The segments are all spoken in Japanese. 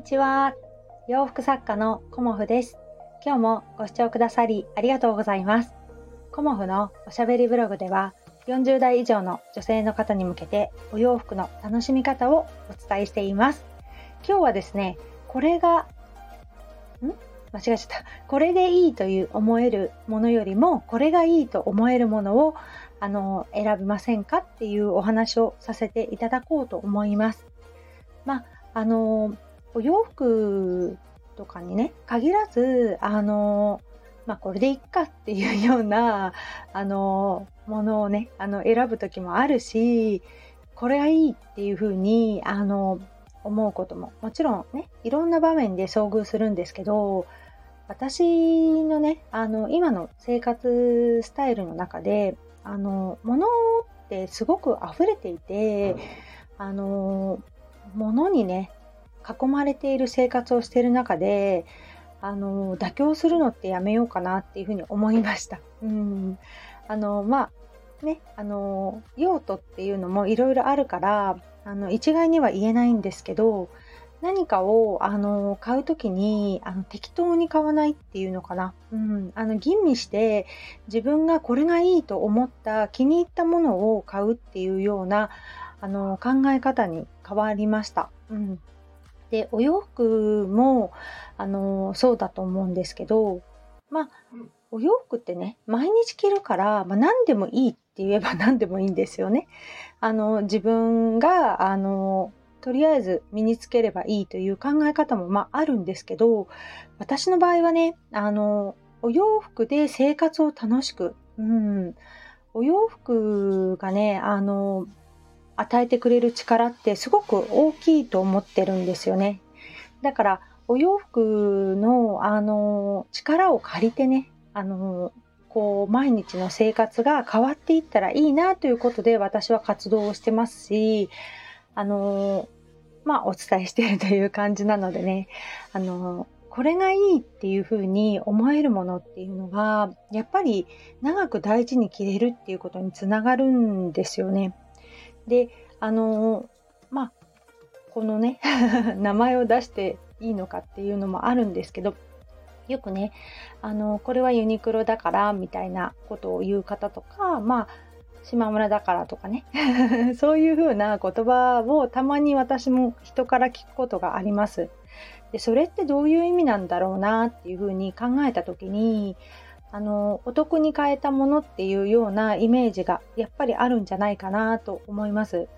にちは。洋服作家のコモフです。今日もご視聴くださりありがとうございます。コモフのおしゃべりブログでは40代以上の女性の方に向けてお洋服の楽しみ方をお伝えしています。今日はですね、これが、ん？間違えちゃった。これでいいという思えるものよりも、これがいいと思えるものを、あの、選びませんかっていうお話をさせていただこうと思います。まあ、あのお洋服とかにね限らずあのまあこれでいっかっていうようなあのものをねあの選ぶ時もあるしこれがいいっていうふうにあの思うことももちろんねいろんな場面で遭遇するんですけど私のねあの今の生活スタイルの中であの物ってすごく溢れていてあの物にね囲まれている生活をしている中であの妥協するのってやめようかなっていうふうに思いました。うんあのまあねあの用途っていうのもいろいろあるからあの一概には言えないんですけど何かをあの買う時にあの適当に買わないっていうのかな、うん、あの吟味して自分がこれがいいと思った気に入ったものを買うっていうようなあの考え方に変わりました。うん、でお洋服もあのそうだと思うんですけどまあお洋服ってね毎日着るから、まあ、何でもいいって言えば 何でもいいんですよね。あの自分があのとりあえず身につければいいという考え方もまああるんですけど私の場合はねあのお洋服で生活を楽しく、うん、お洋服がねあの与えてくれる力ってすごく大きいと思ってるんですよね。だからお洋服のあの力を借りてねあのこう毎日の生活が変わっていったらいいなということで私は活動をしてますしあのまあお伝えしているという感じなのでねあのこれがいいっていうふうに思えるものっていうのがやっぱり長く大事に着れるっていうことにつながるんですよね。であのまあこのね 名前を出していいのかっていうのもあるんですけどよくねあのこれはユニクロだからみたいなことを言う方とかまあ島村だからとかね そういう風な言葉をたまに私も人から聞くことがあります。でそれってどういう意味なんだろうなっていう風に考えた時にあのお得に買えたものっていうようなイメージがやっぱりあるんじゃないかなと思います。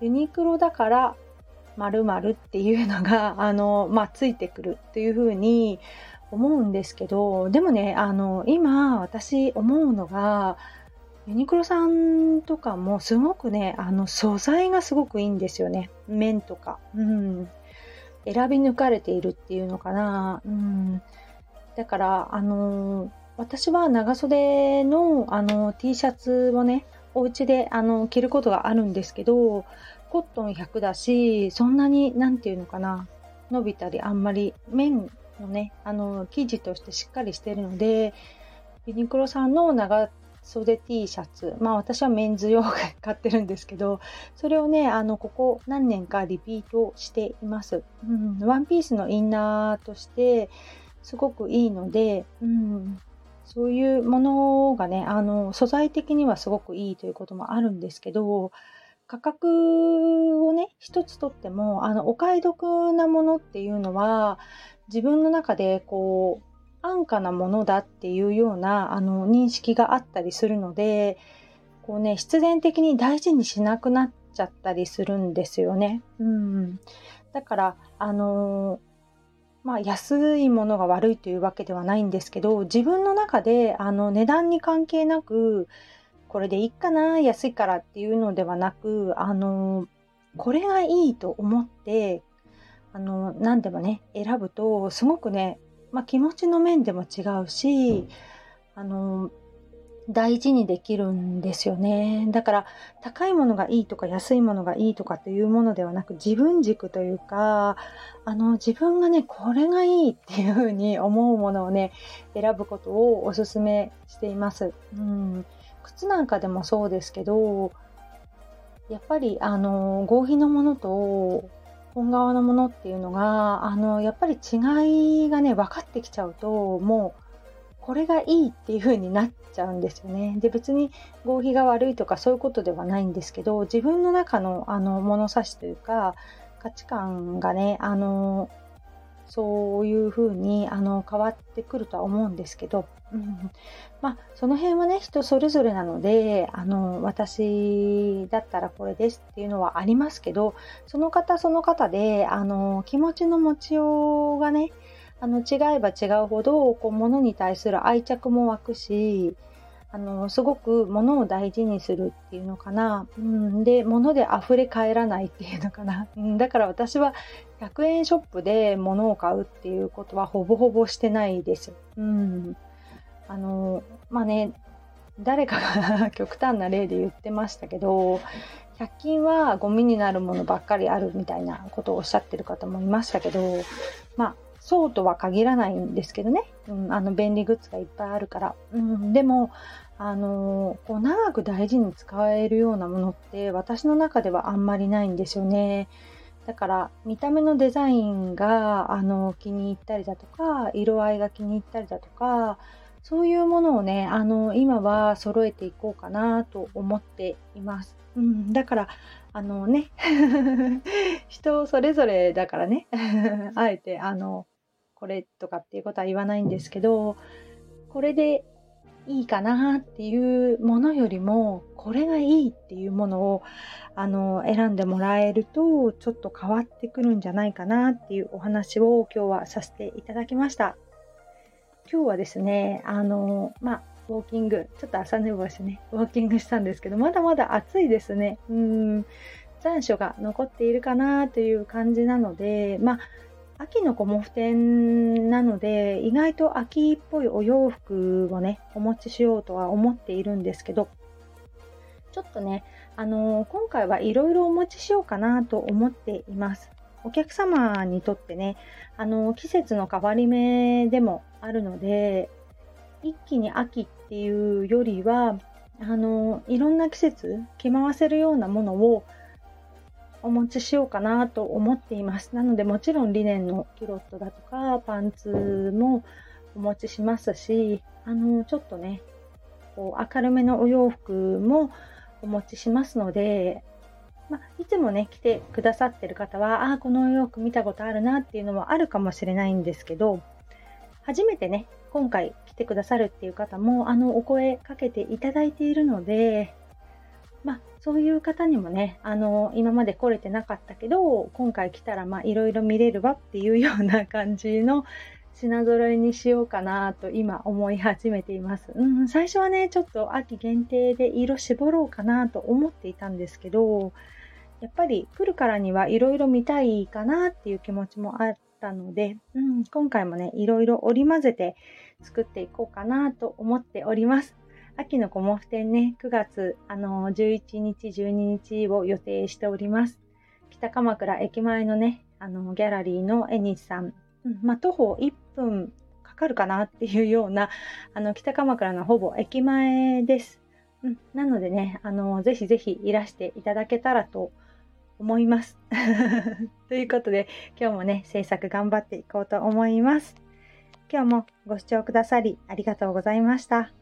ユニクロだから〇〇っていうのが あの、まあ、ついてくるっていうふうに思うんですけどでもねあの今私思うのがユニクロさんとかもすごくねあの素材がすごくいいんですよね。綿とか、うん、選び抜かれているっていうのかな、うん、だからあの私は長袖のあの T シャツをねお家であの着ることがあるんですけどコットン100だしそんなに何て言うのかな伸びたりあんまり綿のねあの生地としてしっかりしてるのでユニクロさんの長袖 T シャツまあ私はメンズ用が買ってるんですけどそれをねあのここ何年かリピートしています、うん、ワンピースのインナーとしてすごくいいので、うん、そういうものがね、あの、素材的にはすごくいいということもあるんですけど、価格をね、一つとっても、あの、お買い得なものっていうのは、自分の中でこう、安価なものだっていうような、あの、認識があったりするので、こうね、必然的に大事にしなくなっちゃったりするんですよね。うん。だから、あのーまあ、安いものが悪いというわけではないんですけど自分の中であの値段に関係なくこれでいいかな安いからっていうのではなくあのこれがいいと思ってあの何でもね選ぶとすごくね、まあ、気持ちの面でも違うしあの大事にできるんですよね。だから高いものがいいとか安いものがいいとかっていうものではなく自分軸というかあの自分がねこれがいいっていうふうに 思うものをね選ぶことをおすすめしています。うん、靴なんかでもそうですけどやっぱりあの合皮のものと本革のものっていうのが、あの、やっぱり違いがね、分かってきちゃうと、もう、これがいいっていう風になっちゃうんですよね。で、別に合皮が悪いとかそういうことではないんですけど、自分の中のあの物差しというか、価値観がね、あの、そういう風にあに変わってくるとは思うんですけど、うん、まあその辺はね人それぞれなのであの私だったらこれですっていうのはありますけどその方その方であの気持ちの持ちようがねあの違えば違うほどこう物に対する愛着も湧くしあのすごく物を大事にするっていうのかな、うん、で物で溢れ返らないっていうのかな、うん、だから私は100円ショップで物を買うっていうことはほぼほぼしてないです。うん、あのまあね誰かが極端な例で言ってましたけど100均はゴミになるものばっかりあるみたいなことをおっしゃってる方もいましたけどまあそうとは限らないんですけどね、うん、あの便利グッズがいっぱいあるから、うん、でもあのこう長く大事に使えるようなものって私の中ではあんまりないんですよね。だから見た目のデザインがあの気に入ったりだとか色合いが気に入ったりだとかそういうものをねあの今は揃えていこうかなと思っています。うん、だからあのね 人それぞれだからね あえてあのこれとかっていうことは言わないんですけどこれでいいかなっていうものよりもこれがいいっていうものをあの選んでもらえるとちょっと変わってくるんじゃないかなっていうお話を今日はさせていただきました。今日はですね、あの、まあ、ウォーキング、ちょっと朝寝坊してね、ウォーキングしたんですけど、まだまだ暑いですね。うん、残暑が残っているかなという感じなので、まあ、秋のコモフ展なので、意外と秋っぽいお洋服をね、お持ちしようとは思っているんですけど、ちょっとね、あのー、今回はいろいろお持ちしようかなと思っています。お客様にとってね、あのー、季節の変わり目でもあるので、一気に秋っていうよりは、あのー、いろんな季節着回せるようなものをお持ちしようかなと思っています。なのでもちろんリネンのキロットだとかパンツもお持ちしますし、あのちょっとね、こう明るめのお洋服もお持ちしますので、まいつもね、来てくださってる方は、ああ、このお洋服見たことあるなっていうのもあるかもしれないんですけど、初めてね、今回来てくださるっていう方も、あの、お声かけていただいているので、まあ、そういう方にもね、あの、今まで来れてなかったけど、今回来たら、まあ、いろいろ見れるわっていうような感じの品揃えにしようかなと今思い始めています。うん、最初はね、ちょっと秋限定で色絞ろうかなと思っていたんですけど、やっぱり来るからにはいろいろ見たいかなっていう気持ちもあったので、うん、今回もね、いろいろ織り交ぜて作っていこうかなと思っております。秋のコモフ展ね、9月、あの11日、12日を予定しております。北鎌倉駅前のね、あのギャラリーの絵西さん、まあ、徒歩1分かかるかなっていうような、あの北鎌倉のほぼ駅前です。うん、なのでね、あのぜひぜひいらしていただけたらと思います。ということで、今日もね、制作頑張っていこうと思います。今日もご視聴くださりありがとうございました。